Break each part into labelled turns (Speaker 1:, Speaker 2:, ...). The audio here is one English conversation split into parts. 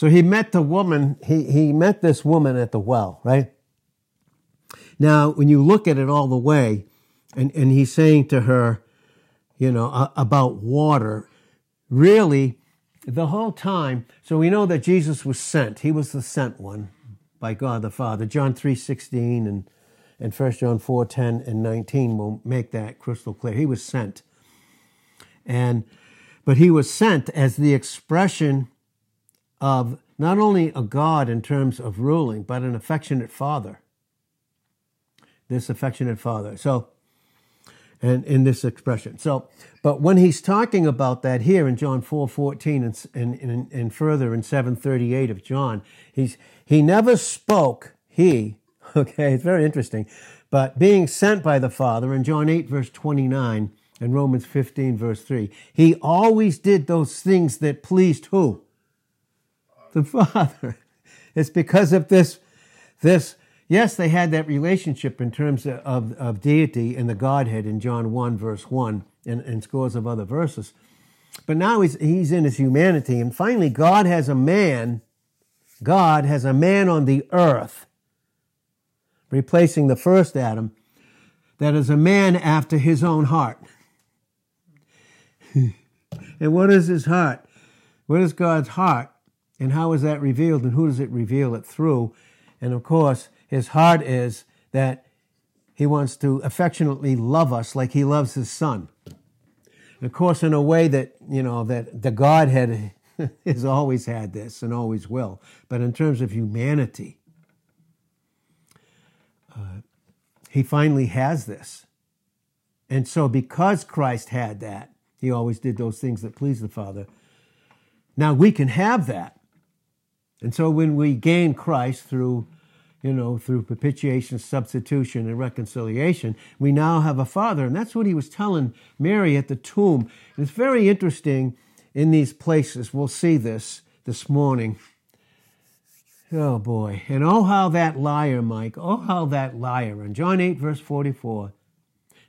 Speaker 1: So he met the woman, he, he met this woman at the well, right? Now, when you look at it all the way, and, and he's saying to her, you know, uh, about water, really, the whole time, so we know that Jesus was sent. He was the sent one by God the Father. John 3 16 and, and 1 John 4 10 and 19 will make that crystal clear. He was sent. And but he was sent as the expression of not only a God in terms of ruling, but an affectionate father. This affectionate father. So, and in this expression. So, but when he's talking about that here in John 4 14 and, and, and, and further in 738 of John, he's, he never spoke, he, okay, it's very interesting, but being sent by the Father in John 8 verse 29 and Romans 15 verse 3, he always did those things that pleased who? The Father. It's because of this, this Yes, they had that relationship in terms of, of deity and the Godhead in John 1, verse 1, and, and scores of other verses. But now he's, he's in his humanity. And finally, God has a man, God has a man on the earth, replacing the first Adam, that is a man after his own heart. and what is his heart? What is God's heart? And how is that revealed? And who does it reveal it through? And of course, his heart is that he wants to affectionately love us like he loves his son. And of course, in a way that, you know, that the Godhead has always had this and always will. But in terms of humanity, uh, he finally has this. And so, because Christ had that, he always did those things that pleased the Father. Now we can have that. And so, when we gain Christ through you know, through propitiation, substitution, and reconciliation, we now have a father. And that's what he was telling Mary at the tomb. And it's very interesting in these places. We'll see this this morning. Oh boy. And oh, how that liar, Mike, oh, how that liar in John 8, verse 44,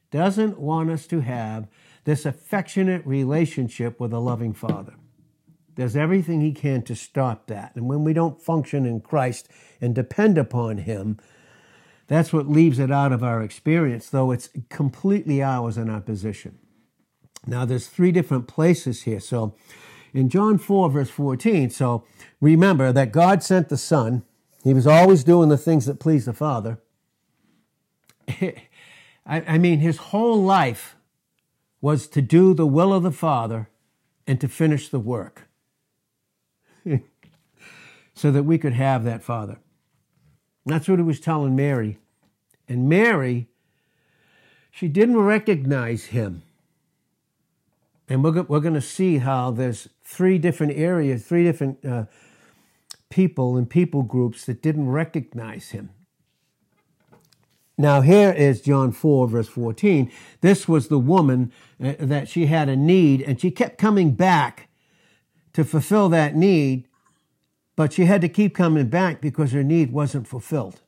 Speaker 1: doesn't want us to have this affectionate relationship with a loving father does everything he can to stop that. And when we don't function in Christ and depend upon him, that's what leaves it out of our experience, though it's completely ours in our position. Now, there's three different places here. So, in John 4, verse 14, so remember that God sent the Son. He was always doing the things that please the Father. I mean, his whole life was to do the will of the Father and to finish the work. so that we could have that father. That's what he was telling Mary. And Mary, she didn't recognize him. And we're, we're going to see how there's three different areas, three different uh, people and people groups that didn't recognize him. Now, here is John 4, verse 14. This was the woman uh, that she had a need, and she kept coming back to fulfill that need, but she had to keep coming back because her need wasn't fulfilled.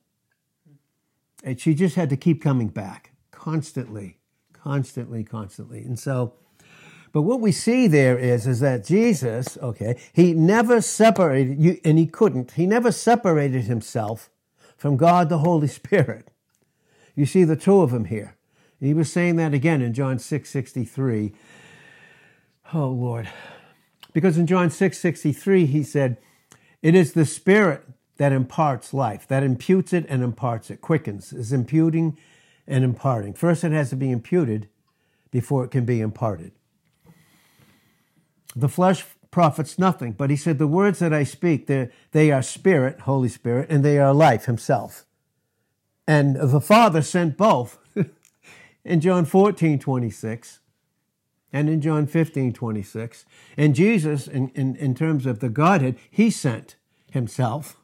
Speaker 1: And she just had to keep coming back constantly, constantly, constantly. And so, but what we see there is, is that Jesus, okay, he never separated you, and he couldn't, he never separated himself from God the Holy Spirit. You see the two of them here. He was saying that again in John 6 63. Oh Lord. Because in John 6 63, he said, It is the Spirit that imparts life, that imputes it and imparts it, quickens, is imputing and imparting. First, it has to be imputed before it can be imparted. The flesh profits nothing, but he said, The words that I speak, they are spirit, Holy Spirit, and they are life, Himself. And the Father sent both in John 14 26 and in John 15, 26. And Jesus, in, in, in terms of the Godhead, he sent himself.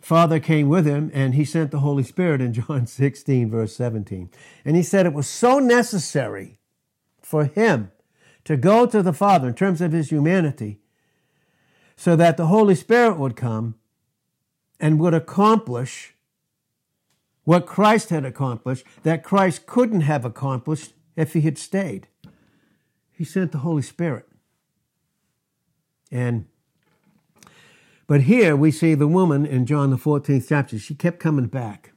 Speaker 1: Father came with him, and he sent the Holy Spirit in John 16, verse 17. And he said it was so necessary for him to go to the Father in terms of his humanity, so that the Holy Spirit would come and would accomplish what Christ had accomplished, that Christ couldn't have accomplished if he had stayed. He sent the Holy Spirit. And But here we see the woman in John the 14th chapter, she kept coming back.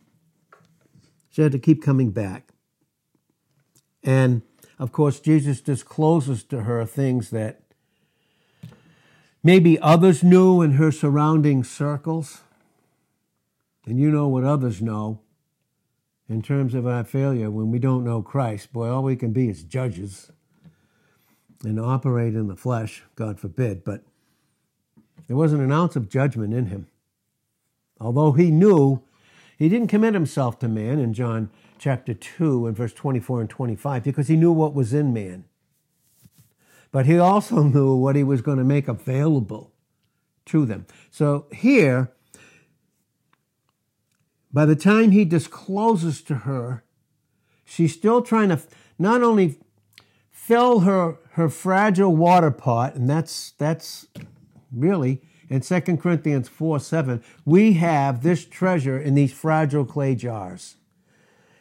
Speaker 1: She had to keep coming back. And of course, Jesus discloses to her things that maybe others knew in her surrounding circles. And you know what others know in terms of our failure when we don't know Christ. Boy, all we can be is judges and operate in the flesh, God forbid. But there wasn't an ounce of judgment in him. Although he knew he didn't commit himself to man in John chapter 2 and verse 24 and 25 because he knew what was in man. But he also knew what he was going to make available to them. So here, by the time he discloses to her, she's still trying to not only fill her, her fragile water pot, and that's, that's really in 2 Corinthians 4 7, we have this treasure in these fragile clay jars.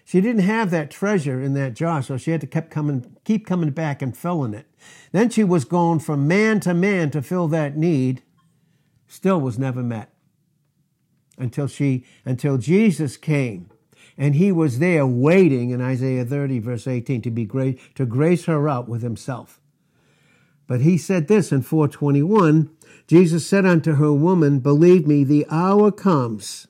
Speaker 1: She didn't have that treasure in that jar, so she had to keep coming, keep coming back and filling it. Then she was going from man to man to fill that need, still was never met until she until Jesus came and he was there waiting in Isaiah 30 verse 18 to be great to grace her out with himself. But he said this in 421, Jesus said unto her, Woman, believe me, the hour comes.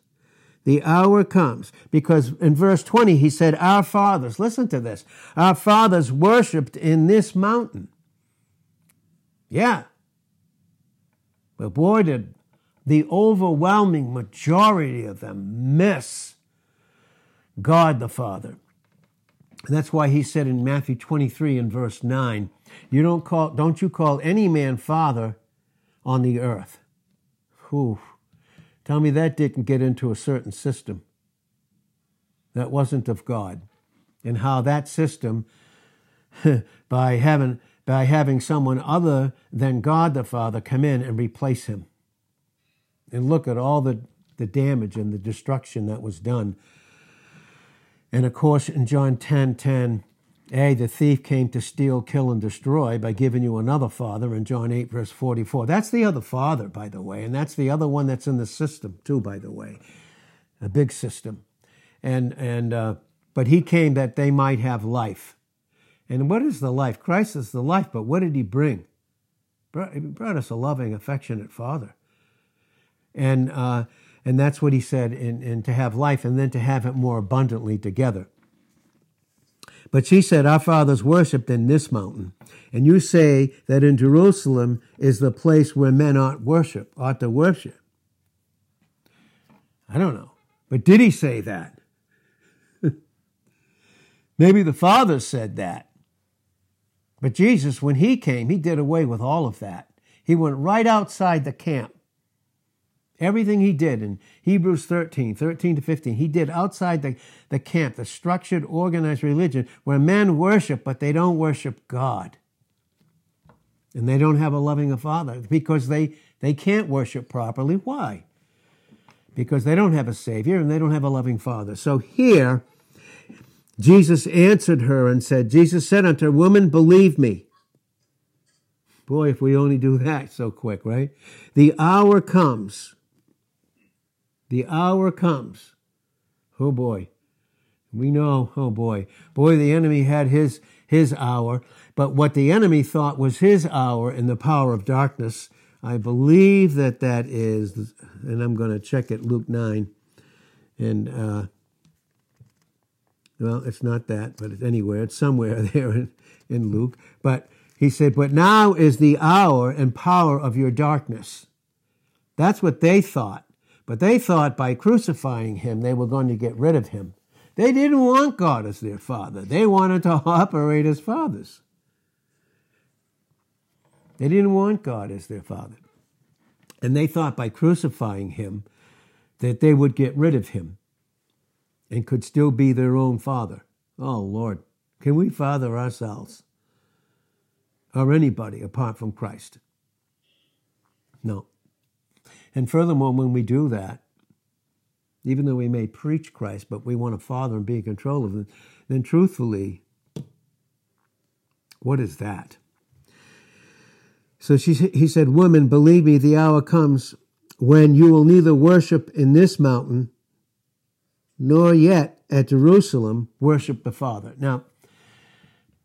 Speaker 1: The hour comes. Because in verse 20, he said, Our fathers, listen to this, our fathers worshiped in this mountain. Yeah. But boy, did the overwhelming majority of them miss God the Father. And that's why he said in Matthew 23 and verse 9, you don't call don't you call any man father on the earth. Whew. Tell me that didn't get into a certain system that wasn't of God. And how that system, by having by having someone other than God the Father come in and replace him and look at all the, the damage and the destruction that was done. And of course, in John 10 10, A, the thief came to steal, kill, and destroy by giving you another father in John 8, verse 44. That's the other father, by the way, and that's the other one that's in the system, too, by the way, a big system. And, and, uh, but he came that they might have life. And what is the life? Christ is the life, but what did he bring? He brought us a loving, affectionate father and uh, and that's what he said, and, and to have life, and then to have it more abundantly together. But she said, Our fathers worshipped in this mountain, and you say that in Jerusalem is the place where men ought worship, ought to worship. I don't know. But did he say that? Maybe the father said that. But Jesus, when he came, he did away with all of that. He went right outside the camp Everything he did in Hebrews 13, 13 to 15, he did outside the, the camp, the structured, organized religion where men worship, but they don't worship God. And they don't have a loving Father because they, they can't worship properly. Why? Because they don't have a Savior and they don't have a loving Father. So here, Jesus answered her and said, Jesus said unto her, Woman, believe me. Boy, if we only do that so quick, right? The hour comes the hour comes. Oh boy. We know, oh boy. Boy, the enemy had his, his hour. But what the enemy thought was his hour in the power of darkness, I believe that that is, and I'm going to check it, Luke 9. And, uh, well, it's not that, but it's anywhere. It's somewhere there in, in Luke. But he said, But now is the hour and power of your darkness. That's what they thought. But they thought by crucifying him, they were going to get rid of him. They didn't want God as their father. They wanted to operate as fathers. They didn't want God as their father. And they thought by crucifying him that they would get rid of him and could still be their own father. Oh, Lord, can we father ourselves or anybody apart from Christ? No. And furthermore, when we do that, even though we may preach Christ, but we want a father and be in control of him, then truthfully, what is that? So she, he said, Woman, believe me, the hour comes when you will neither worship in this mountain nor yet at Jerusalem worship the Father. Now,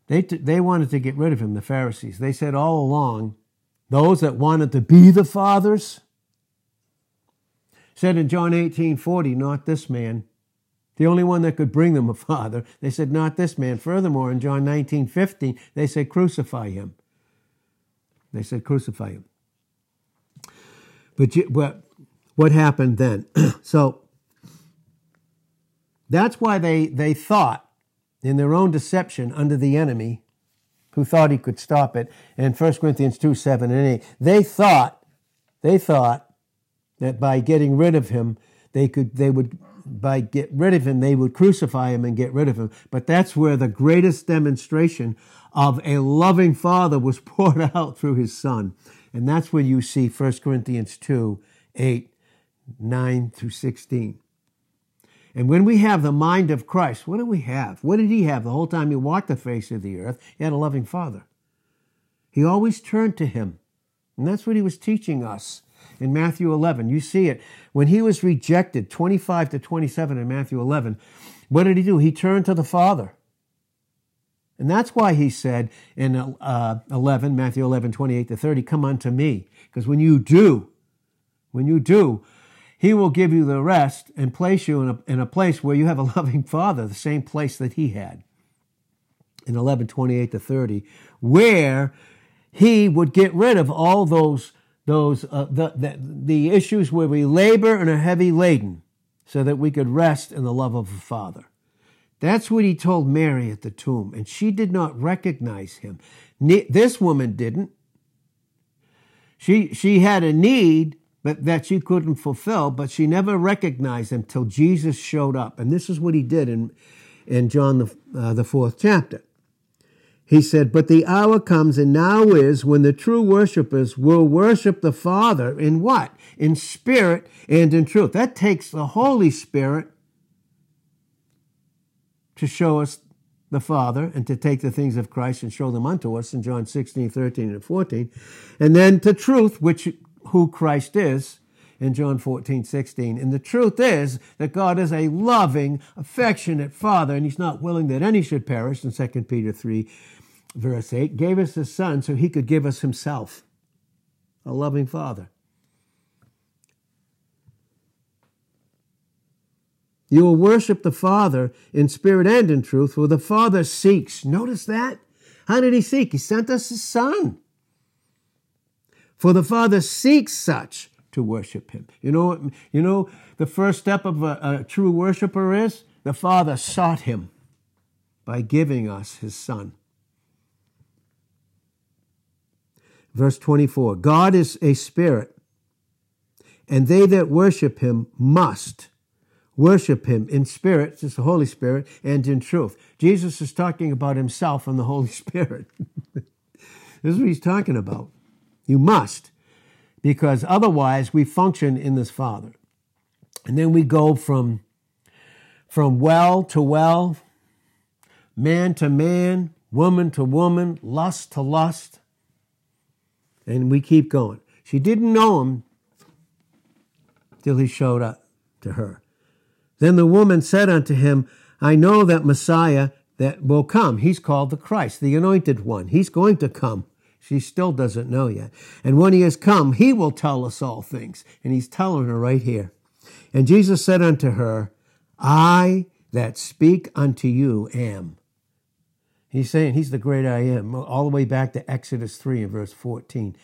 Speaker 1: they, t- they wanted to get rid of him, the Pharisees. They said all along, those that wanted to be the fathers said in John 18 40, not this man. The only one that could bring them a father. They said, not this man. Furthermore, in John 19 15, they said, crucify him. They said, crucify him. But, but what happened then? so that's why they, they thought, in their own deception under the enemy, who thought he could stop it, in 1 Corinthians 2 7 and 8, they thought, they thought that by getting rid of him, they could, they would, by get rid of him, they would crucify him and get rid of him. But that's where the greatest demonstration of a loving father was poured out through his son. And that's where you see 1 Corinthians 2 8, 9 through 16. And when we have the mind of Christ, what do we have? What did he have the whole time he walked the face of the earth? He had a loving father. He always turned to him. And that's what he was teaching us in Matthew 11. You see it. When he was rejected, 25 to 27 in Matthew 11, what did he do? He turned to the Father. And that's why he said in uh, 11, Matthew 11, 28 to 30, come unto me. Because when you do, when you do, he will give you the rest and place you in a, in a place where you have a loving father, the same place that he had. In 11, 28 to 30, where he would get rid of all those, those, uh, the, the, the issues where we labor and are heavy laden so that we could rest in the love of the Father. That's what he told Mary at the tomb, and she did not recognize him. This woman didn't. She, she had a need but that she couldn't fulfill, but she never recognized him till Jesus showed up. And this is what he did in, in John, the, uh, the fourth chapter. He said, But the hour comes and now is when the true worshipers will worship the Father in what? In spirit and in truth. That takes the Holy Spirit to show us the Father and to take the things of Christ and show them unto us in John 16, 13, and 14. And then to truth, which who Christ is in John 14, 16. And the truth is that God is a loving, affectionate Father, and He's not willing that any should perish in 2 Peter 3, verse 8. Gave us His Son so He could give us Himself. A loving Father. You will worship the Father in spirit and in truth, for the Father seeks. Notice that? How did he seek? He sent us his Son. For the Father seeks such to worship him. You know, you know the first step of a, a true worshiper is? The Father sought him by giving us his Son. Verse 24 God is a spirit, and they that worship him must worship him in spirit, it's the Holy Spirit, and in truth. Jesus is talking about himself and the Holy Spirit. this is what he's talking about. You must, because otherwise we function in this Father. And then we go from, from well to well, man to man, woman to woman, lust to lust. And we keep going. She didn't know him till he showed up to her. Then the woman said unto him, I know that Messiah that will come. He's called the Christ, the anointed one. He's going to come. She still doesn't know yet. And when he has come, he will tell us all things. And he's telling her right here. And Jesus said unto her, I that speak unto you am. He's saying he's the great I am, all the way back to Exodus 3 and verse 14.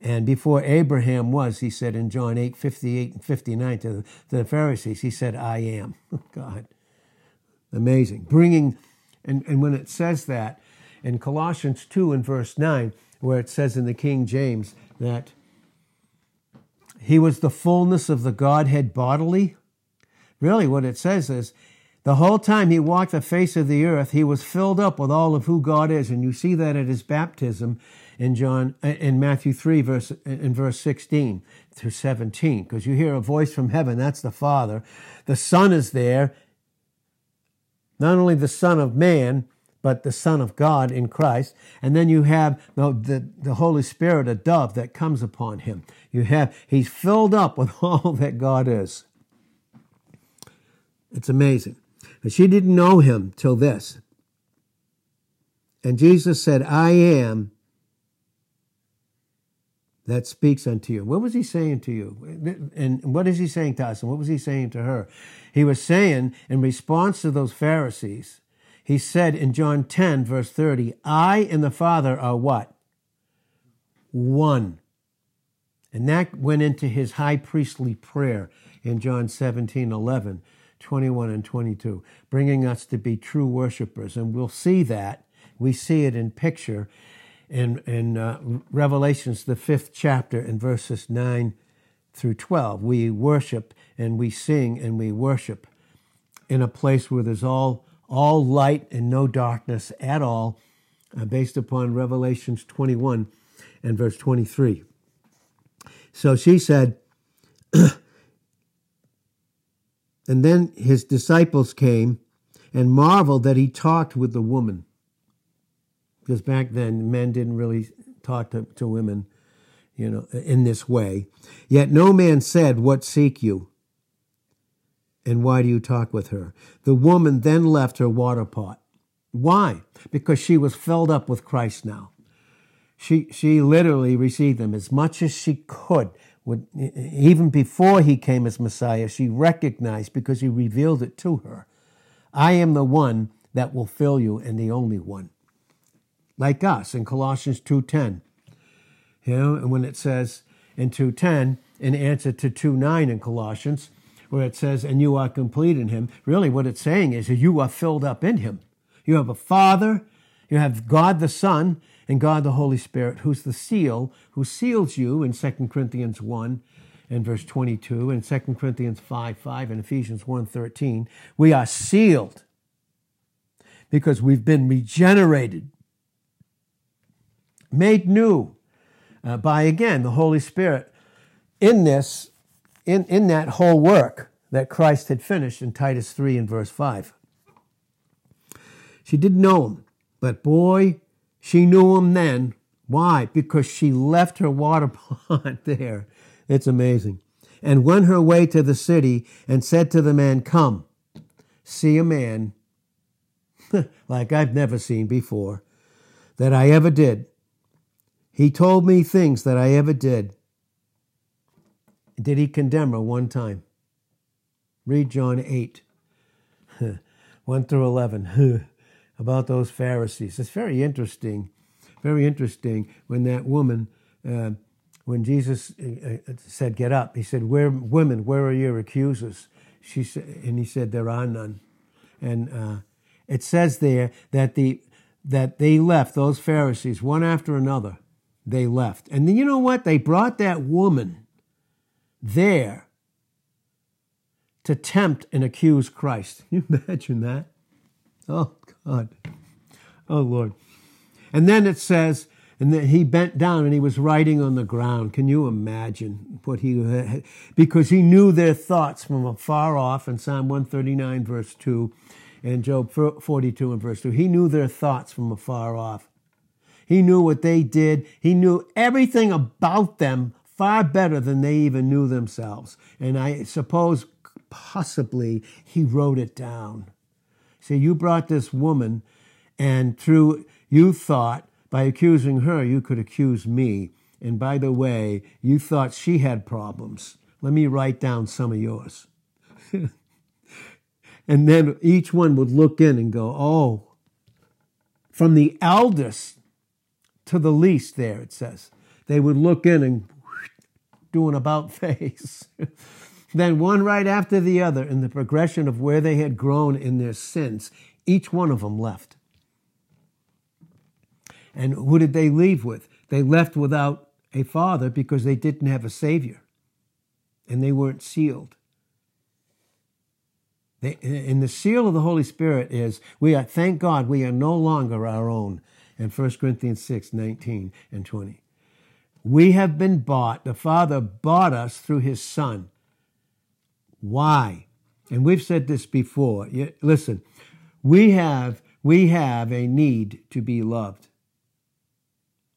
Speaker 1: And before Abraham was, he said in John 8, 58 and 59 to the, to the Pharisees, he said, I am. God. Amazing. Bringing, and, and when it says that in Colossians 2 and verse 9, where it says in the King James that he was the fullness of the Godhead bodily, really what it says is the whole time he walked the face of the earth, he was filled up with all of who God is. And you see that at his baptism in John uh, in Matthew 3 verse uh, in verse 16 through 17 because you hear a voice from heaven that's the father the son is there not only the son of man but the Son of God in Christ. And then you have the, the, the Holy Spirit, a dove that comes upon him. You have, he's filled up with all that God is. It's amazing. But she didn't know him till this. And Jesus said, I am that speaks unto you. What was he saying to you? And what is he saying to us? And what was he saying to her? He was saying, in response to those Pharisees, he said in John 10, verse 30, I and the Father are what? One. And that went into his high priestly prayer in John 17, 11, 21, and 22, bringing us to be true worshipers. And we'll see that. We see it in picture in, in uh, Revelations, the fifth chapter, in verses 9 through 12. We worship and we sing and we worship in a place where there's all, all light and no darkness at all, uh, based upon Revelations 21 and verse 23. So she said, and then his disciples came and marveled that he talked with the woman because back then men didn't really talk to, to women, you know, in this way. Yet no man said, What seek you? And why do you talk with her? The woman then left her water pot. Why? Because she was filled up with Christ now. She, she literally received him as much as she could. Even before he came as Messiah, she recognized because he revealed it to her. I am the one that will fill you and the only one like us in Colossians 2.10. You know, and when it says in 2.10, in answer to 2.9 in Colossians, where it says, and you are complete in him, really what it's saying is you are filled up in him. You have a Father, you have God the Son, and God the Holy Spirit, who's the seal, who seals you in 2 Corinthians 1 and verse 22, and 2 Corinthians 5 5, and Ephesians 1 13. We are sealed because we've been regenerated made new uh, by, again, the Holy Spirit in this, in, in that whole work that Christ had finished in Titus 3 and verse 5. She didn't know him, but boy, she knew him then. Why? Because she left her water pot there. It's amazing. And went her way to the city and said to the man, Come, see a man like I've never seen before, that I ever did. He told me things that I ever did. Did he condemn her one time? Read John 8, 1 through 11, about those Pharisees. It's very interesting, very interesting when that woman, uh, when Jesus uh, uh, said, Get up, he said, Where, Women, where are your accusers? She said, and he said, There are none. And uh, it says there that, the, that they left, those Pharisees, one after another they left. And then you know what? They brought that woman there to tempt and accuse Christ. Can you imagine that? Oh, God. Oh, Lord. And then it says, and then he bent down and he was writing on the ground. Can you imagine what he, because he knew their thoughts from afar off in Psalm 139, verse 2, and Job 42 and verse 2. He knew their thoughts from afar off. He knew what they did. He knew everything about them far better than they even knew themselves. And I suppose possibly he wrote it down. See, you brought this woman, and through you thought by accusing her, you could accuse me. And by the way, you thought she had problems. Let me write down some of yours. and then each one would look in and go, oh, from the eldest to the least there, it says. They would look in and do an about face. Then one right after the other in the progression of where they had grown in their sins, each one of them left. And who did they leave with? They left without a father because they didn't have a savior and they weren't sealed. They, and the seal of the Holy Spirit is we are, thank God, we are no longer our own and 1 Corinthians 6 19 and 20. We have been bought, the Father bought us through his Son. Why? And we've said this before. Listen, we have we have a need to be loved.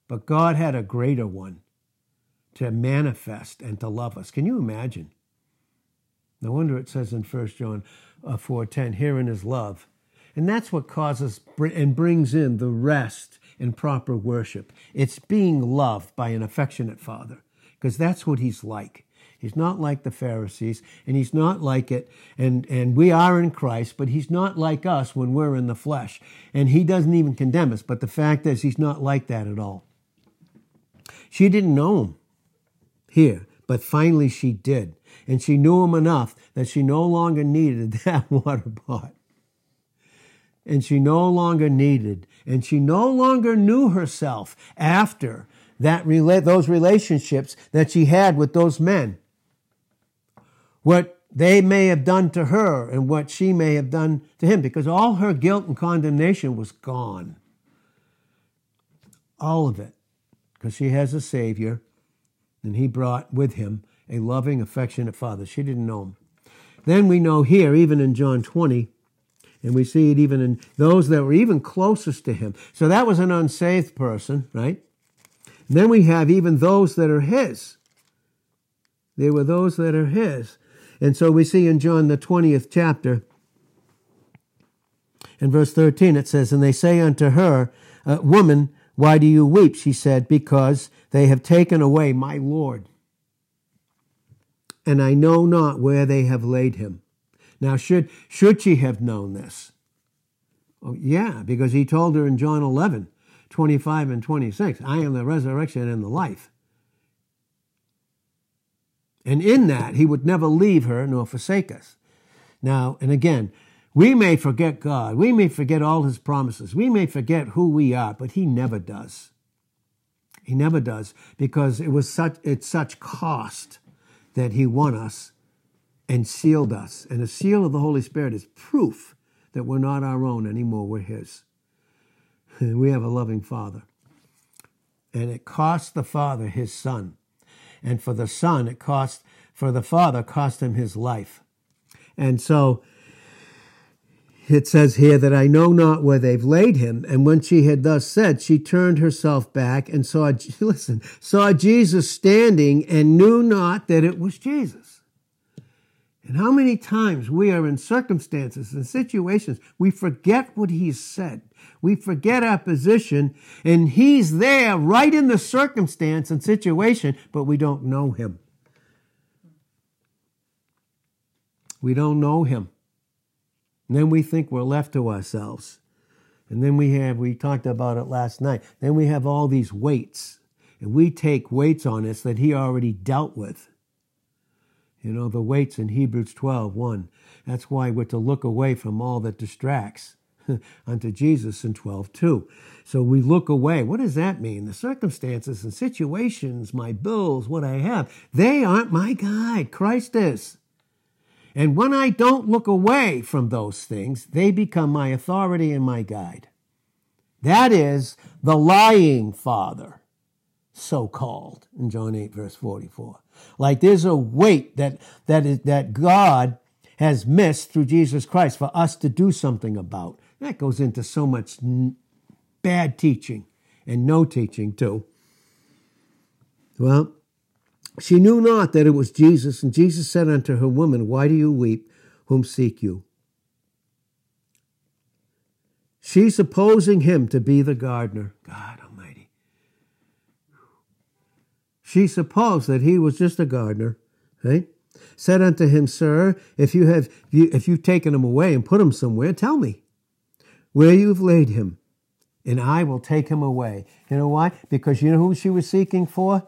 Speaker 1: But God had a greater one to manifest and to love us. Can you imagine? No wonder it says in 1 John 4:10, uh, herein is love. And that's what causes and brings in the rest and proper worship. It's being loved by an affectionate father, because that's what he's like. He's not like the Pharisees, and he's not like it, and, and we are in Christ, but he's not like us when we're in the flesh. And he doesn't even condemn us, but the fact is, he's not like that at all. She didn't know him here, but finally she did. And she knew him enough that she no longer needed that water pot and she no longer needed, and she no longer knew herself after that those relationships that she had with those men. What they may have done to her and what she may have done to him, because all her guilt and condemnation was gone. All of it, because she has a Savior, and he brought with him a loving, affectionate Father. She didn't know him. Then we know here, even in John 20, and we see it even in those that were even closest to him. So that was an unsaved person, right? And then we have even those that are his. They were those that are his. And so we see in John the 20th chapter, in verse 13, it says, And they say unto her, uh, Woman, why do you weep? She said, Because they have taken away my Lord. And I know not where they have laid him. Now, should, should she have known this? Oh, yeah, because he told her in John 11, 25 and 26, I am the resurrection and the life. And in that, he would never leave her nor forsake us. Now, and again, we may forget God. We may forget all his promises. We may forget who we are, but he never does. He never does because it was such, it's such cost that he won us and sealed us. And the seal of the Holy Spirit is proof that we're not our own anymore, we're His. we have a loving Father. And it cost the Father His Son. And for the Son, it cost, for the Father, cost him his life. And so it says here that I know not where they've laid him. And when she had thus said, she turned herself back and saw, listen, saw Jesus standing and knew not that it was Jesus. And how many times we are in circumstances and situations, we forget what he said. We forget our position, and he's there right in the circumstance and situation, but we don't know him. We don't know him. And then we think we're left to ourselves. And then we have, we talked about it last night, then we have all these weights. And we take weights on us that he already dealt with. You know, the weights in Hebrews 12, 1. That's why we're to look away from all that distracts unto Jesus in 12, 2. So we look away. What does that mean? The circumstances and situations, my bills, what I have, they aren't my guide. Christ is. And when I don't look away from those things, they become my authority and my guide. That is the lying father, so called, in John 8, verse 44. Like there's a weight that, that, is, that God has missed through Jesus Christ for us to do something about. That goes into so much bad teaching and no teaching too. Well, she knew not that it was Jesus, and Jesus said unto her, Woman, why do you weep? Whom seek you? She supposing him to be the gardener. God Almighty. She supposed that he was just a gardener, right? Said unto him, Sir, if you have if you've taken him away and put him somewhere, tell me where you've laid him, and I will take him away. You know why? Because you know who she was seeking for?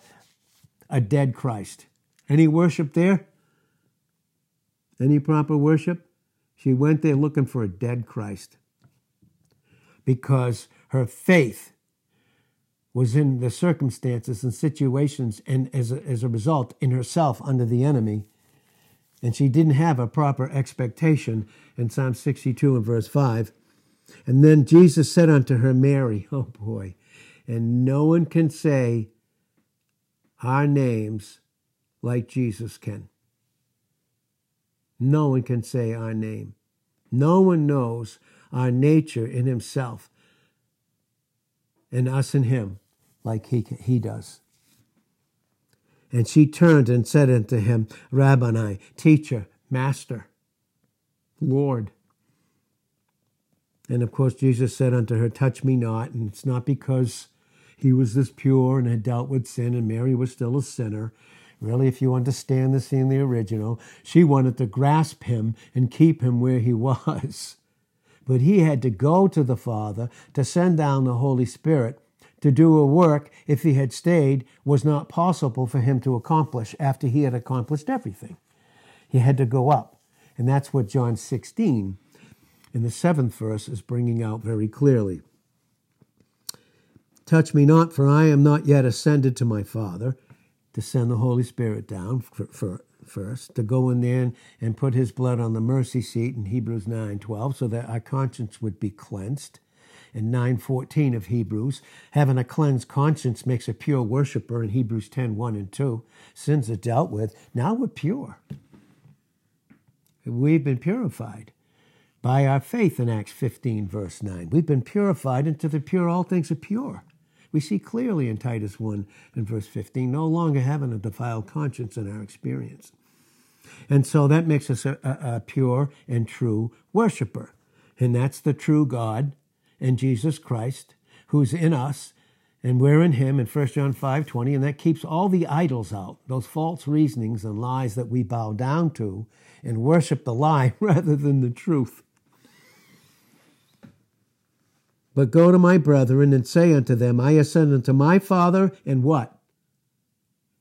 Speaker 1: A dead Christ. Any worship there? Any proper worship? She went there looking for a dead Christ. Because her faith was in the circumstances and situations and as a, as a result in herself under the enemy and she didn't have a proper expectation in psalm 62 and verse 5 and then jesus said unto her mary oh boy and no one can say our names like jesus can no one can say our name no one knows our nature in himself and us in him like he, he does. And she turned and said unto him, Rabboni, teacher, master, Lord. And of course, Jesus said unto her, Touch me not. And it's not because he was this pure and had dealt with sin, and Mary was still a sinner. Really, if you understand the scene, the original, she wanted to grasp him and keep him where he was. But he had to go to the Father to send down the Holy Spirit to do a work, if he had stayed, was not possible for him to accomplish after he had accomplished everything. He had to go up. And that's what John 16 in the seventh verse is bringing out very clearly. Touch me not, for I am not yet ascended to my Father, to send the Holy Spirit down for, for, first, to go in there and, and put his blood on the mercy seat in Hebrews 9 12, so that our conscience would be cleansed. In 9.14 of Hebrews, having a cleansed conscience makes a pure worshiper in Hebrews 10 1 and 2. Sins are dealt with. Now we're pure. We've been purified by our faith in Acts 15, verse 9. We've been purified into the pure, all things are pure. We see clearly in Titus 1 and verse 15, no longer having a defiled conscience in our experience. And so that makes us a, a, a pure and true worshiper. And that's the true God and Jesus Christ who's in us and we're in him in 1 John 5 20, and that keeps all the idols out, those false reasonings and lies that we bow down to and worship the lie rather than the truth. But go to my brethren and say unto them, I ascend unto my Father and what?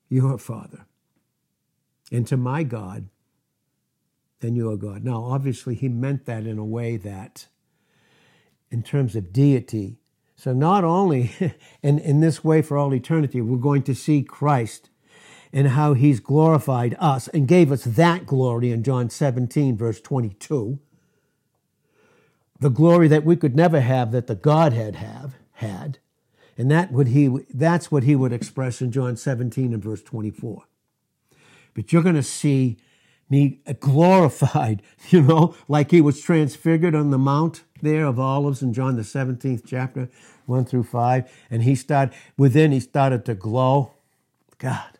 Speaker 1: Your Father. And to my God and your God. Now, obviously, he meant that in a way that, in terms of deity, so not only in, in this way for all eternity, we're going to see Christ and how he's glorified us and gave us that glory in John 17, verse 22 the glory that we could never have that the Godhead have had. And that would he that's what he would express in John 17 and verse 24. But you're going to see me glorified, you know, like he was transfigured on the mount there of olives in John the 17th chapter, 1 through 5. And he started within he started to glow. God.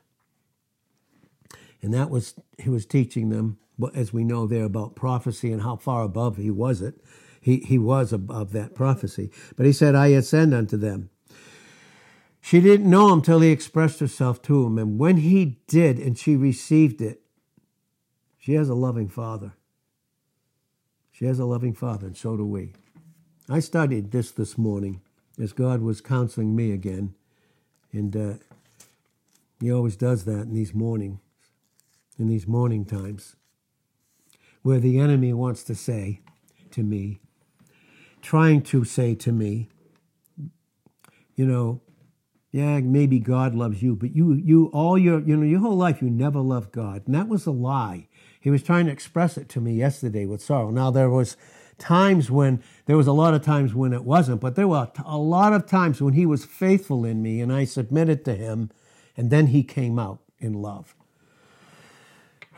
Speaker 1: And that was he was teaching them, as we know there, about prophecy and how far above he was it he, he was above that prophecy. But he said, I ascend unto them. She didn't know him till he expressed herself to him. And when he did and she received it, she has a loving father. She has a loving father, and so do we. I studied this this morning as God was counseling me again. And uh, he always does that in these mornings, in these morning times, where the enemy wants to say to me, trying to say to me, you know, yeah, maybe God loves you, but you, you, all your, you know, your whole life, you never loved God. And that was a lie. He was trying to express it to me yesterday with sorrow. Now, there was times when, there was a lot of times when it wasn't, but there were a lot of times when he was faithful in me and I submitted to him and then he came out in love.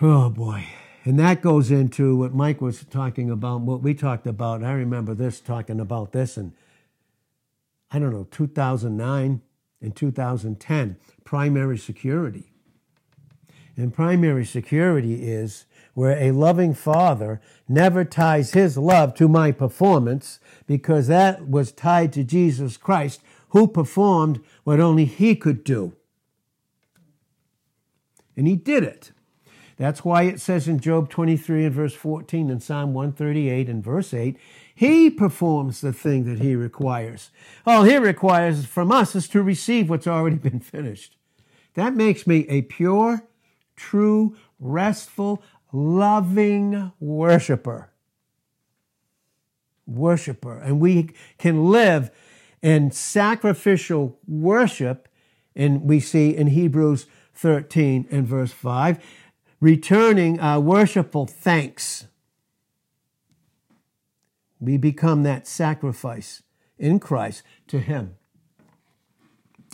Speaker 1: Oh boy. And that goes into what Mike was talking about, what we talked about. I remember this talking about this in, I don't know, 2009 and 2010, primary security. And primary security is where a loving father never ties his love to my performance because that was tied to Jesus Christ, who performed what only he could do. And he did it. That's why it says in Job 23 and verse 14 and Psalm 138 and verse 8, he performs the thing that he requires. All he requires from us is to receive what's already been finished. That makes me a pure, true, restful, loving worshiper. Worshiper. And we can live in sacrificial worship, and we see in Hebrews 13 and verse 5 returning our worshipful thanks. We become that sacrifice in Christ to Him.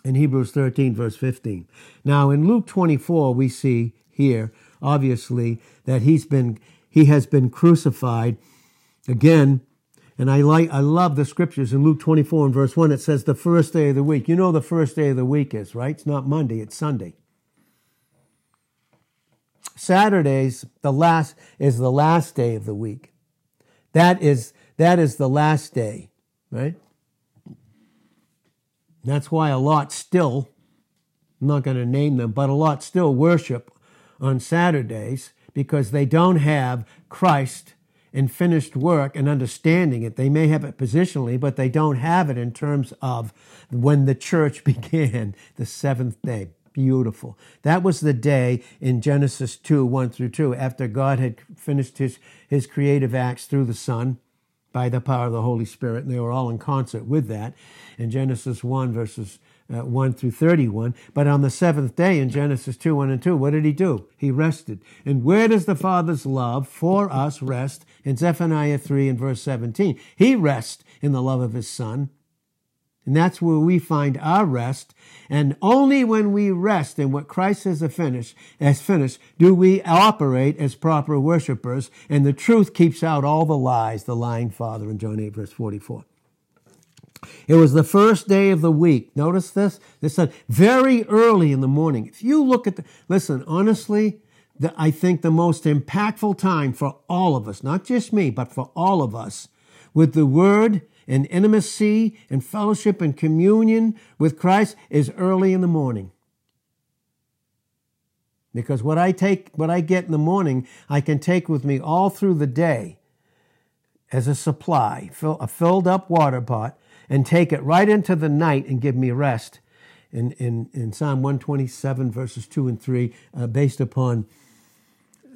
Speaker 1: In Hebrews 13, verse 15. Now, in Luke 24, we see here, obviously, that he's been, he has been crucified again And I like, I love the scriptures in Luke 24 and verse 1. It says the first day of the week. You know the first day of the week is, right? It's not Monday, it's Sunday. Saturdays, the last is the last day of the week. That is that is the last day, right? That's why a lot still, I'm not going to name them, but a lot still worship on Saturdays because they don't have Christ and finished work and understanding it. They may have it positionally, but they don't have it in terms of when the church began, the seventh day. Beautiful. That was the day in Genesis 2 1 through 2, after God had finished his, his creative acts through the Son by the power of the Holy Spirit, and they were all in concert with that in Genesis 1, verses uh, 1 through 31. But on the seventh day in Genesis 2, 1 and 2, what did he do? He rested. And where does the Father's love for us rest? In Zephaniah 3 and verse 17. He rests in the love of his Son. And that's where we find our rest. And only when we rest in what Christ has finished, has finished, do we operate as proper worshipers. And the truth keeps out all the lies, the lying father in John 8 verse 44. It was the first day of the week. Notice this? This said very early in the morning. If you look at the, listen, honestly, the, I think the most impactful time for all of us, not just me, but for all of us, with the word and intimacy and fellowship and communion with Christ is early in the morning. Because what I take, what I get in the morning, I can take with me all through the day as a supply, fill, a filled up water pot, and take it right into the night and give me rest. In, in, in Psalm 127, verses 2 and 3, uh, based upon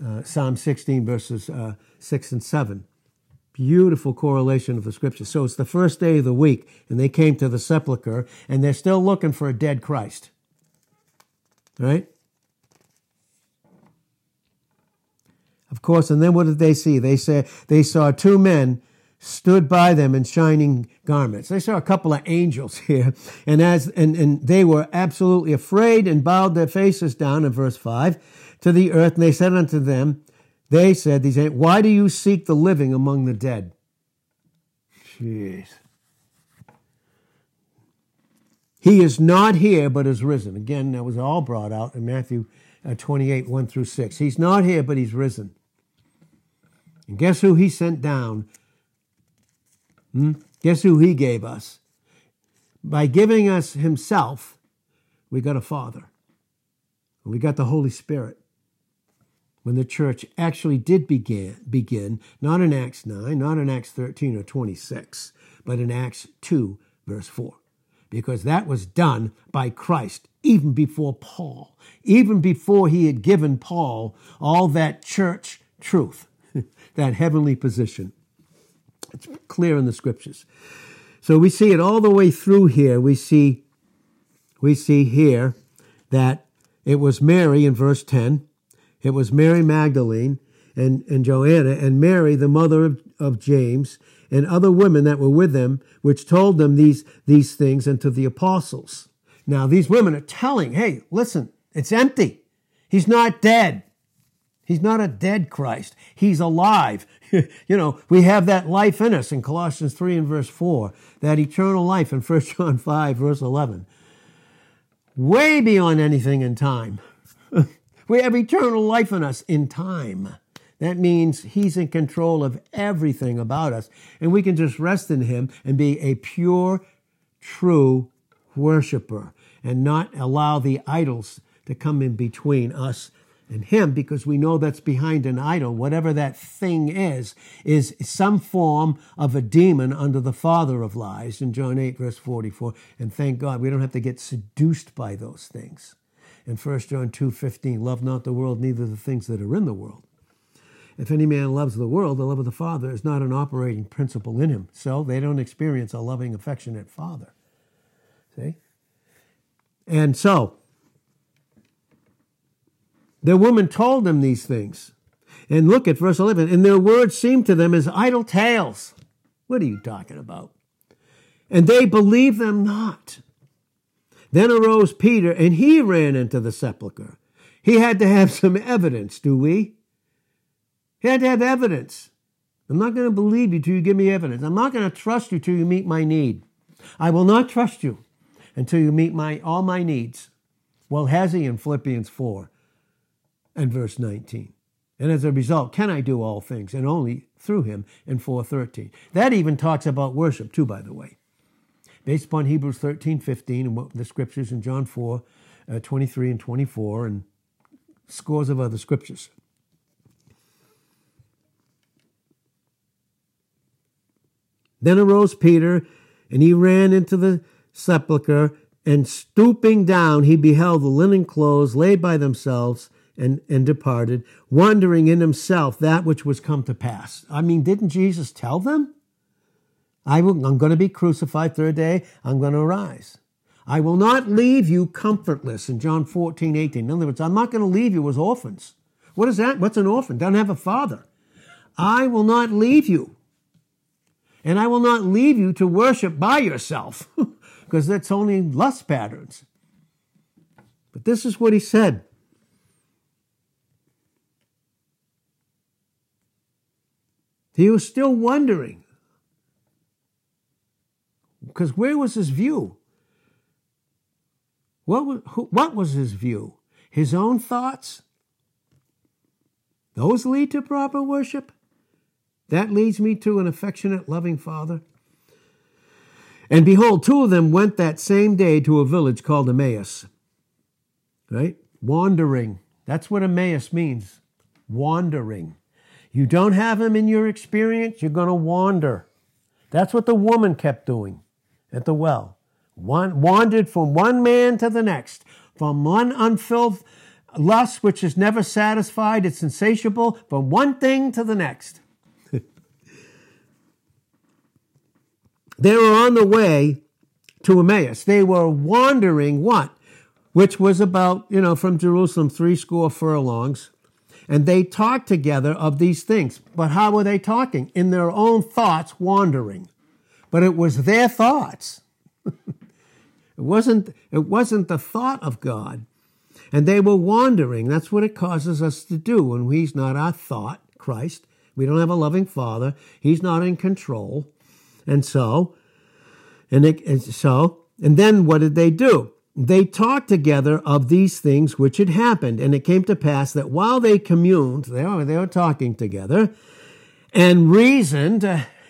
Speaker 1: uh, Psalm 16, verses uh, 6 and 7. Beautiful correlation of the scripture. So it's the first day of the week, and they came to the sepulchre, and they're still looking for a dead Christ. Right? Of course, and then what did they see? They said they saw two men stood by them in shining garments. They saw a couple of angels here, and as and, and they were absolutely afraid and bowed their faces down in verse five to the earth, and they said unto them, they said, these why do you seek the living among the dead? Jeez. He is not here, but is risen. Again, that was all brought out in Matthew uh, 28, 1 through 6. He's not here, but he's risen. And guess who he sent down Hmm? Guess who he gave us? By giving us himself, we got a Father. We got the Holy Spirit. When the church actually did begin, begin, not in Acts 9, not in Acts 13 or 26, but in Acts 2, verse 4. Because that was done by Christ even before Paul, even before he had given Paul all that church truth, that heavenly position. It's clear in the scriptures. So we see it all the way through here. We see, we see here that it was Mary in verse 10. It was Mary Magdalene and, and Joanna and Mary, the mother of, of James, and other women that were with them, which told them these, these things unto the apostles. Now, these women are telling, hey, listen, it's empty. He's not dead. He's not a dead Christ. He's alive. you know, we have that life in us in Colossians 3 and verse 4, that eternal life in 1 John 5, verse 11. Way beyond anything in time. we have eternal life in us in time. That means He's in control of everything about us. And we can just rest in Him and be a pure, true worshiper and not allow the idols to come in between us and him because we know that's behind an idol, whatever that thing is, is some form of a demon under the father of lies in John 8, verse 44. And thank God we don't have to get seduced by those things. In 1 John 2:15, love not the world, neither the things that are in the world. If any man loves the world, the love of the Father is not an operating principle in him. So they don't experience a loving, affectionate Father. See? And so, the woman told them these things. And look at verse 11. And their words seemed to them as idle tales. What are you talking about? And they believed them not. Then arose Peter, and he ran into the sepulchre. He had to have some evidence, do we? He had to have evidence. I'm not going to believe you till you give me evidence. I'm not going to trust you till you meet my need. I will not trust you until you meet my all my needs. Well, has he in Philippians 4 and verse 19? And as a result, can I do all things? And only through him in 413. That even talks about worship too, by the way. Based upon Hebrews 13, 15, and the scriptures in John 4, uh, 23 and 24, and scores of other scriptures. Then arose Peter, and he ran into the sepulchre, and stooping down, he beheld the linen clothes laid by themselves, and, and departed, wondering in himself that which was come to pass. I mean, didn't Jesus tell them? I will, I'm going to be crucified third day, I'm going to arise. I will not leave you comfortless in John 14, 18. In other words, I'm not going to leave you as orphans. What is that? What's an orphan? Doesn't have a father. I will not leave you. And I will not leave you to worship by yourself, because that's only lust patterns. But this is what he said. He was still wondering. Because where was his view? What was, who, what was his view? His own thoughts? Those lead to proper worship? That leads me to an affectionate, loving Father. And behold, two of them went that same day to a village called Emmaus. Right? Wandering. That's what Emmaus means. Wandering. You don't have him in your experience, you're going to wander. That's what the woman kept doing at the well. One, wandered from one man to the next, from one unfilled lust which is never satisfied, it's insatiable, from one thing to the next. they were on the way to Emmaus. They were wandering what? Which was about, you know, from Jerusalem, three score furlongs. And they talked together of these things. But how were they talking? In their own thoughts, wandering. But it was their thoughts. it wasn't, it wasn't the thought of God. And they were wandering. That's what it causes us to do when He's not our thought, Christ. We don't have a loving Father. He's not in control. And so, and, it, and so, and then what did they do? They talked together of these things which had happened. And it came to pass that while they communed, they were, they were talking together and reasoned,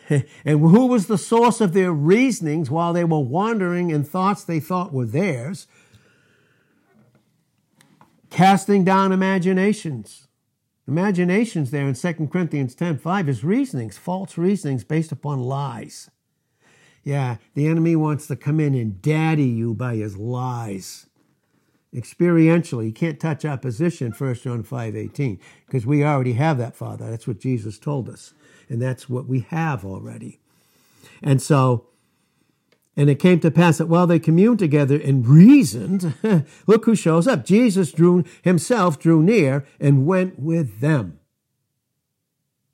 Speaker 1: and who was the source of their reasonings while they were wandering in thoughts they thought were theirs? Casting down imaginations. Imaginations there in 2 Corinthians 10 5 is reasonings, false reasonings based upon lies. Yeah, the enemy wants to come in and daddy you by his lies. Experientially, he can't touch opposition, position, 1 John 5 18, because we already have that, Father. That's what Jesus told us. And that's what we have already. And so, and it came to pass that while they communed together and reasoned, look who shows up. Jesus drew himself drew near and went with them.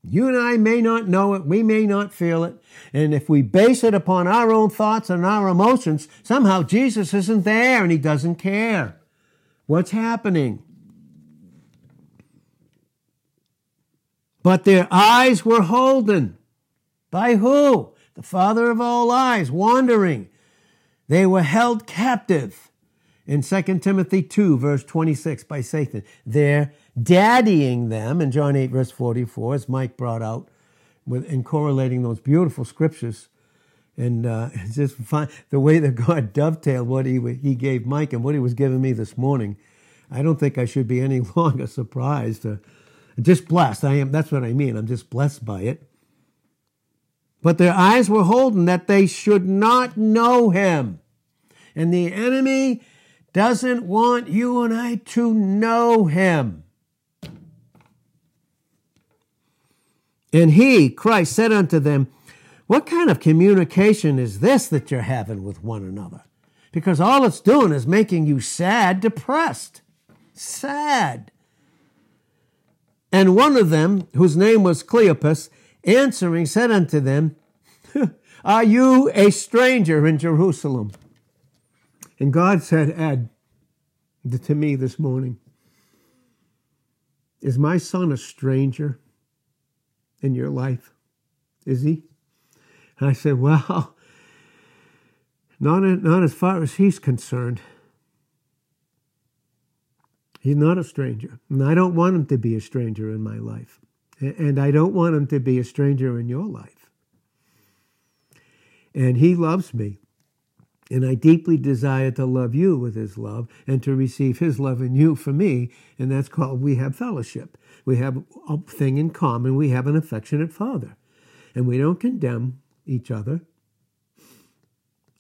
Speaker 1: You and I may not know it, we may not feel it, and if we base it upon our own thoughts and our emotions, somehow Jesus isn't there and he doesn't care. What's happening? But their eyes were holden. By who? The father of all lies, wandering. They were held captive in 2 Timothy 2, verse 26, by Satan. They're daddying them in John 8, verse 44, as Mike brought out, with, in correlating those beautiful scriptures. And uh, it's just fun, the way that God dovetailed what he, he gave Mike and what he was giving me this morning. I don't think I should be any longer surprised. Uh, just blessed. I am. That's what I mean. I'm just blessed by it. But their eyes were holden that they should not know him. And the enemy doesn't want you and I to know him. And he, Christ, said unto them, What kind of communication is this that you're having with one another? Because all it's doing is making you sad, depressed. Sad. And one of them, whose name was Cleopas, answering, said unto them, Are you a stranger in Jerusalem? And God said, Ed, to me this morning, Is my son a stranger? in your life? Is he? And I said, Well, not, not as far as he's concerned. He's not a stranger. And I don't want him to be a stranger in my life. And I don't want him to be a stranger in your life. And he loves me. And I deeply desire to love you with his love and to receive his love in you for me. And that's called we have fellowship. We have a thing in common. We have an affectionate father. And we don't condemn each other.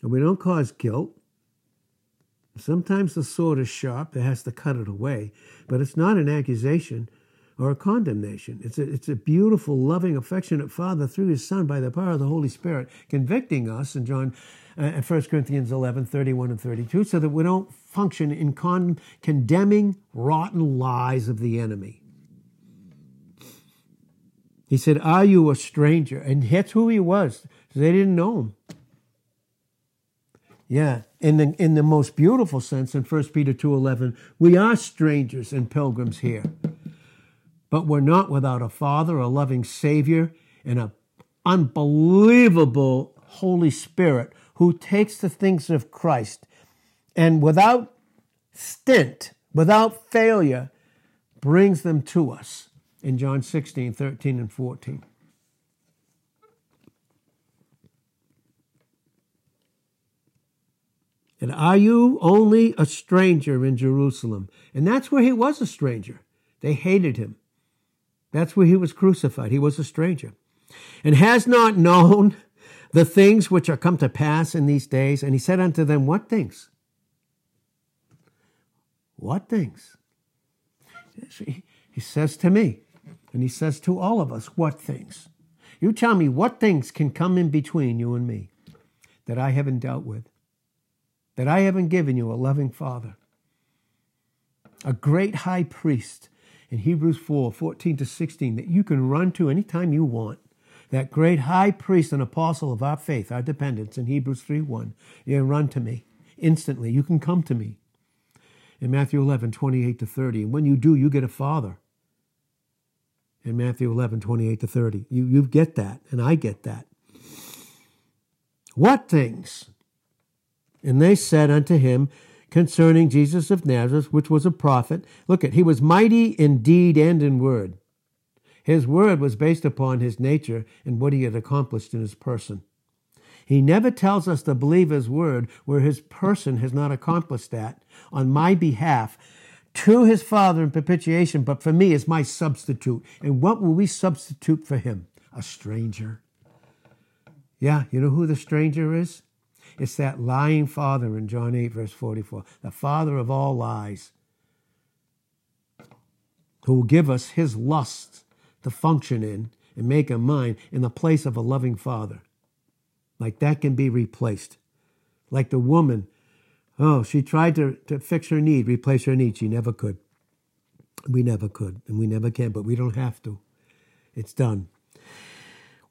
Speaker 1: And we don't cause guilt. Sometimes the sword is sharp, it has to cut it away, but it's not an accusation or a condemnation. It's a, it's a beautiful, loving, affectionate Father through His Son by the power of the Holy Spirit convicting us in John, uh, 1 Corinthians 11, 31 and 32, so that we don't function in con- condemning rotten lies of the enemy. He said, Are you a stranger? And that's who he was. They didn't know him. Yeah, in the in the most beautiful sense in 1 Peter 2:11, we are strangers and pilgrims here. But we're not without a father, a loving savior, and an unbelievable Holy Spirit who takes the things of Christ and without stint, without failure, brings them to us in John 16, 13, and 14. And are you only a stranger in Jerusalem? And that's where he was a stranger. They hated him. That's where he was crucified. He was a stranger. And has not known the things which are come to pass in these days. And he said unto them, What things? What things? He says to me, and he says to all of us, What things? You tell me what things can come in between you and me that I haven't dealt with that I haven't given you a loving father, a great high priest in Hebrews 4 14 to 16 that you can run to anytime you want. That great high priest and apostle of our faith, our dependence in Hebrews 3 1. You can run to me instantly. You can come to me. In Matthew 11 28 to 30. And when you do, you get a father. In Matthew 11 28 to 30. You, you get that, and I get that. What things? And they said unto him concerning Jesus of Nazareth, which was a prophet, Look at, he was mighty in deed and in word. His word was based upon his nature and what he had accomplished in his person. He never tells us to believe his word where his person has not accomplished that on my behalf to his Father in propitiation, but for me as my substitute. And what will we substitute for him? A stranger. Yeah, you know who the stranger is? It's that lying father in John 8, verse 44, the father of all lies, who will give us his lust to function in and make a mind in the place of a loving father. Like that can be replaced. Like the woman, oh, she tried to, to fix her need, replace her need. She never could. We never could, and we never can, but we don't have to. It's done.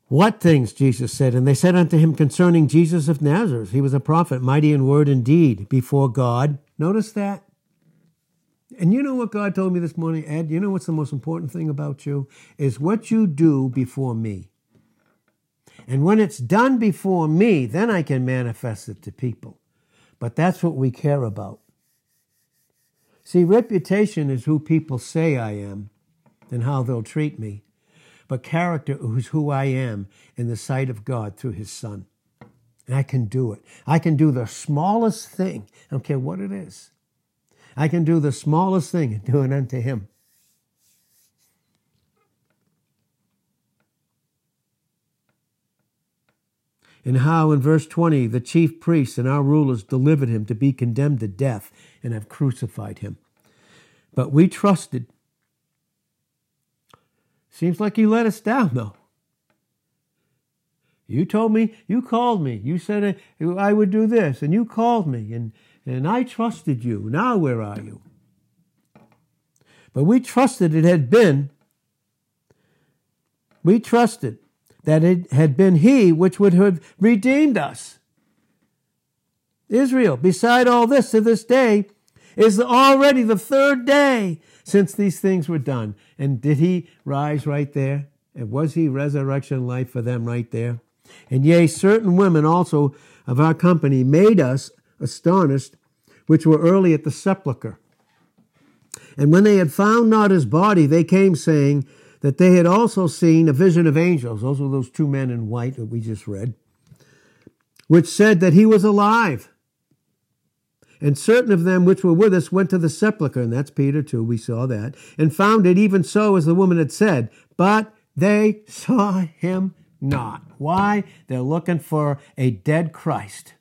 Speaker 1: What things? Jesus said. And they said unto him concerning Jesus of Nazareth, he was a prophet, mighty in word and deed before God. Notice that. And you know what God told me this morning, Ed? You know what's the most important thing about you? Is what you do before me. And when it's done before me, then I can manifest it to people. But that's what we care about. See, reputation is who people say I am and how they'll treat me but character is who I am in the sight of God through his son. And I can do it. I can do the smallest thing. I don't care what it is. I can do the smallest thing and do it unto him. And how in verse 20 the chief priests and our rulers delivered him to be condemned to death and have crucified him. But we trusted Seems like you let us down, though. You told me, you called me, you said I would do this, and you called me, and, and I trusted you. Now where are you? But we trusted it had been, we trusted that it had been He which would have redeemed us. Israel, beside all this, to this day, is already the third day since these things were done. And did he rise right there And was he resurrection life for them right there? And yea, certain women also of our company made us astonished, which were early at the sepulchre. And when they had found not his body, they came saying that they had also seen a vision of angels. Those were those two men in white that we just read, which said that he was alive. And certain of them which were with us went to the sepulchre, and that's Peter too, we saw that, and found it even so as the woman had said, but they saw him not. Why? They're looking for a dead Christ.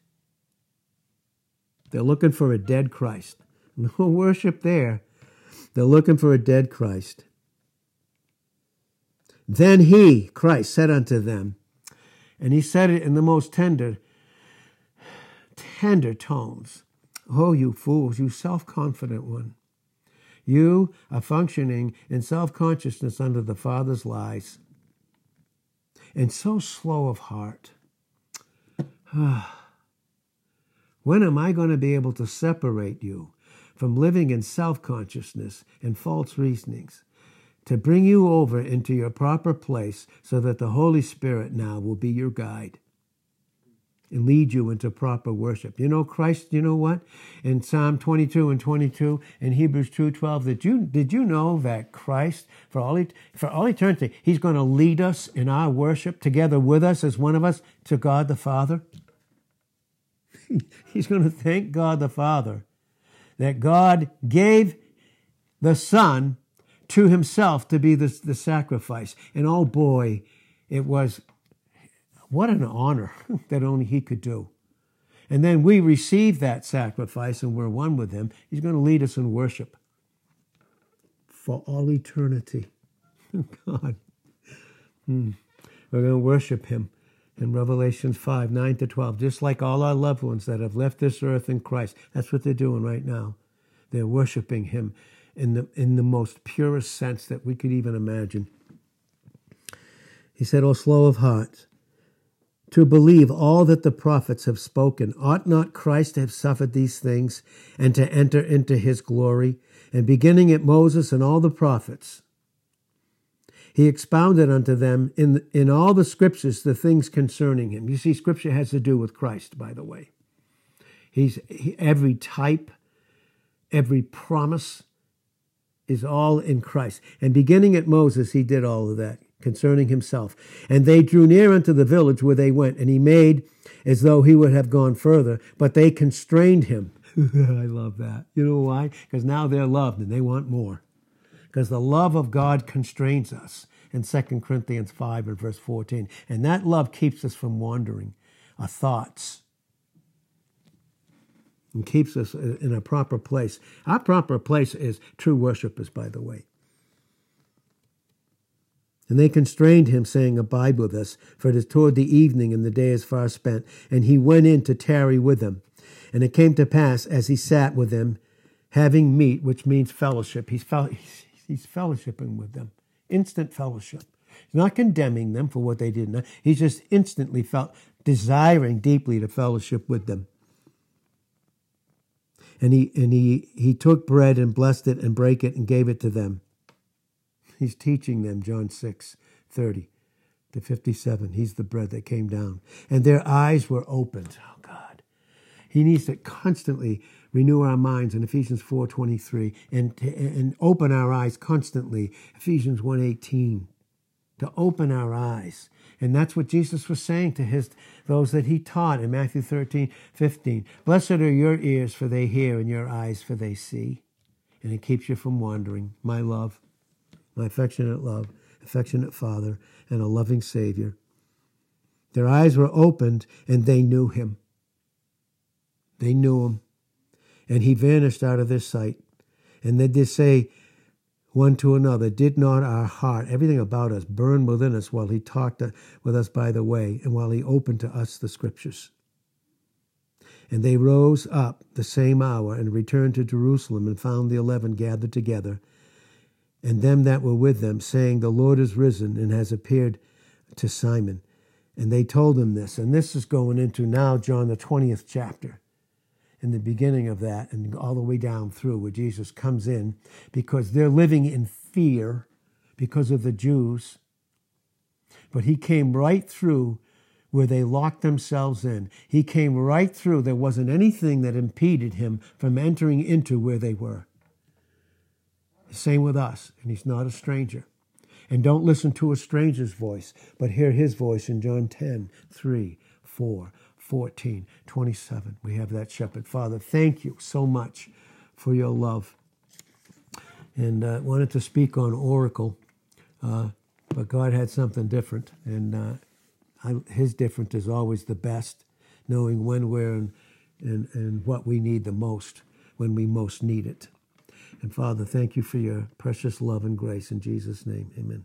Speaker 1: They're looking for a dead Christ. No worship there. They're looking for a dead Christ. Then he, Christ, said unto them, and he said it in the most tender, tender tones. Oh, you fools, you self confident one. You are functioning in self consciousness under the Father's lies and so slow of heart. when am I going to be able to separate you from living in self consciousness and false reasonings? To bring you over into your proper place so that the Holy Spirit now will be your guide lead you into proper worship. You know, Christ, you know what? In Psalm 22 and 22 and Hebrews 2.12, did you, did you know that Christ, for all, for all eternity, he's going to lead us in our worship together with us as one of us to God the Father? he's going to thank God the Father that God gave the Son to himself to be the, the sacrifice. And oh boy, it was what an honor that only He could do. And then we receive that sacrifice and we're one with Him. He's going to lead us in worship for all eternity. God. Hmm. We're going to worship Him in Revelation 5 9 to 12, just like all our loved ones that have left this earth in Christ. That's what they're doing right now. They're worshiping Him in the, in the most purest sense that we could even imagine. He said, O slow of heart to believe all that the prophets have spoken. Ought not Christ to have suffered these things and to enter into his glory? And beginning at Moses and all the prophets, he expounded unto them in, in all the scriptures the things concerning him. You see, scripture has to do with Christ, by the way. He's he, every type, every promise is all in Christ. And beginning at Moses, he did all of that concerning himself. And they drew near unto the village where they went, and he made as though he would have gone further, but they constrained him. I love that. You know why? Because now they're loved and they want more. Because the love of God constrains us in 2 Corinthians 5 and verse 14. And that love keeps us from wandering our thoughts and keeps us uh, in a proper place. Our proper place is true worshipers, by the way. And they constrained him, saying, Abide with us, for it is toward the evening, and the day is far spent. And he went in to tarry with them. And it came to pass, as he sat with them, having meat, which means fellowship, he's, fel- he's fellowshipping with them, instant fellowship. He's not condemning them for what they did not. He's just instantly felt desiring deeply to fellowship with them. And he and he he took bread and blessed it and brake it and gave it to them. He's teaching them, John 6, 30 to 57. He's the bread that came down. And their eyes were opened. Oh, God. He needs to constantly renew our minds in Ephesians 4.23 and, and open our eyes constantly. Ephesians 1.18 to open our eyes. And that's what Jesus was saying to his those that he taught in Matthew 13, 15. Blessed are your ears, for they hear, and your eyes, for they see. And it keeps you from wandering, my love my affectionate love, affectionate Father, and a loving Savior. Their eyes were opened and they knew him. They knew him. And he vanished out of their sight. And they they say one to another, Did not our heart, everything about us, burn within us while he talked uh, with us by the way and while he opened to us the scriptures? And they rose up the same hour and returned to Jerusalem and found the eleven gathered together and them that were with them, saying, The Lord is risen and has appeared to Simon. And they told him this. And this is going into now John the 20th chapter, in the beginning of that, and all the way down through where Jesus comes in because they're living in fear because of the Jews. but he came right through where they locked themselves in. He came right through. There wasn't anything that impeded him from entering into where they were. Same with us, and he's not a stranger. And don't listen to a stranger's voice, but hear his voice in John 10, 3, 4, 14, 27. We have that shepherd. Father, thank you so much for your love. And I uh, wanted to speak on Oracle, uh, but God had something different. And uh, I, his different is always the best, knowing when, where, and, and, and what we need the most when we most need it. And Father, thank you for your precious love and grace in Jesus' name. Amen.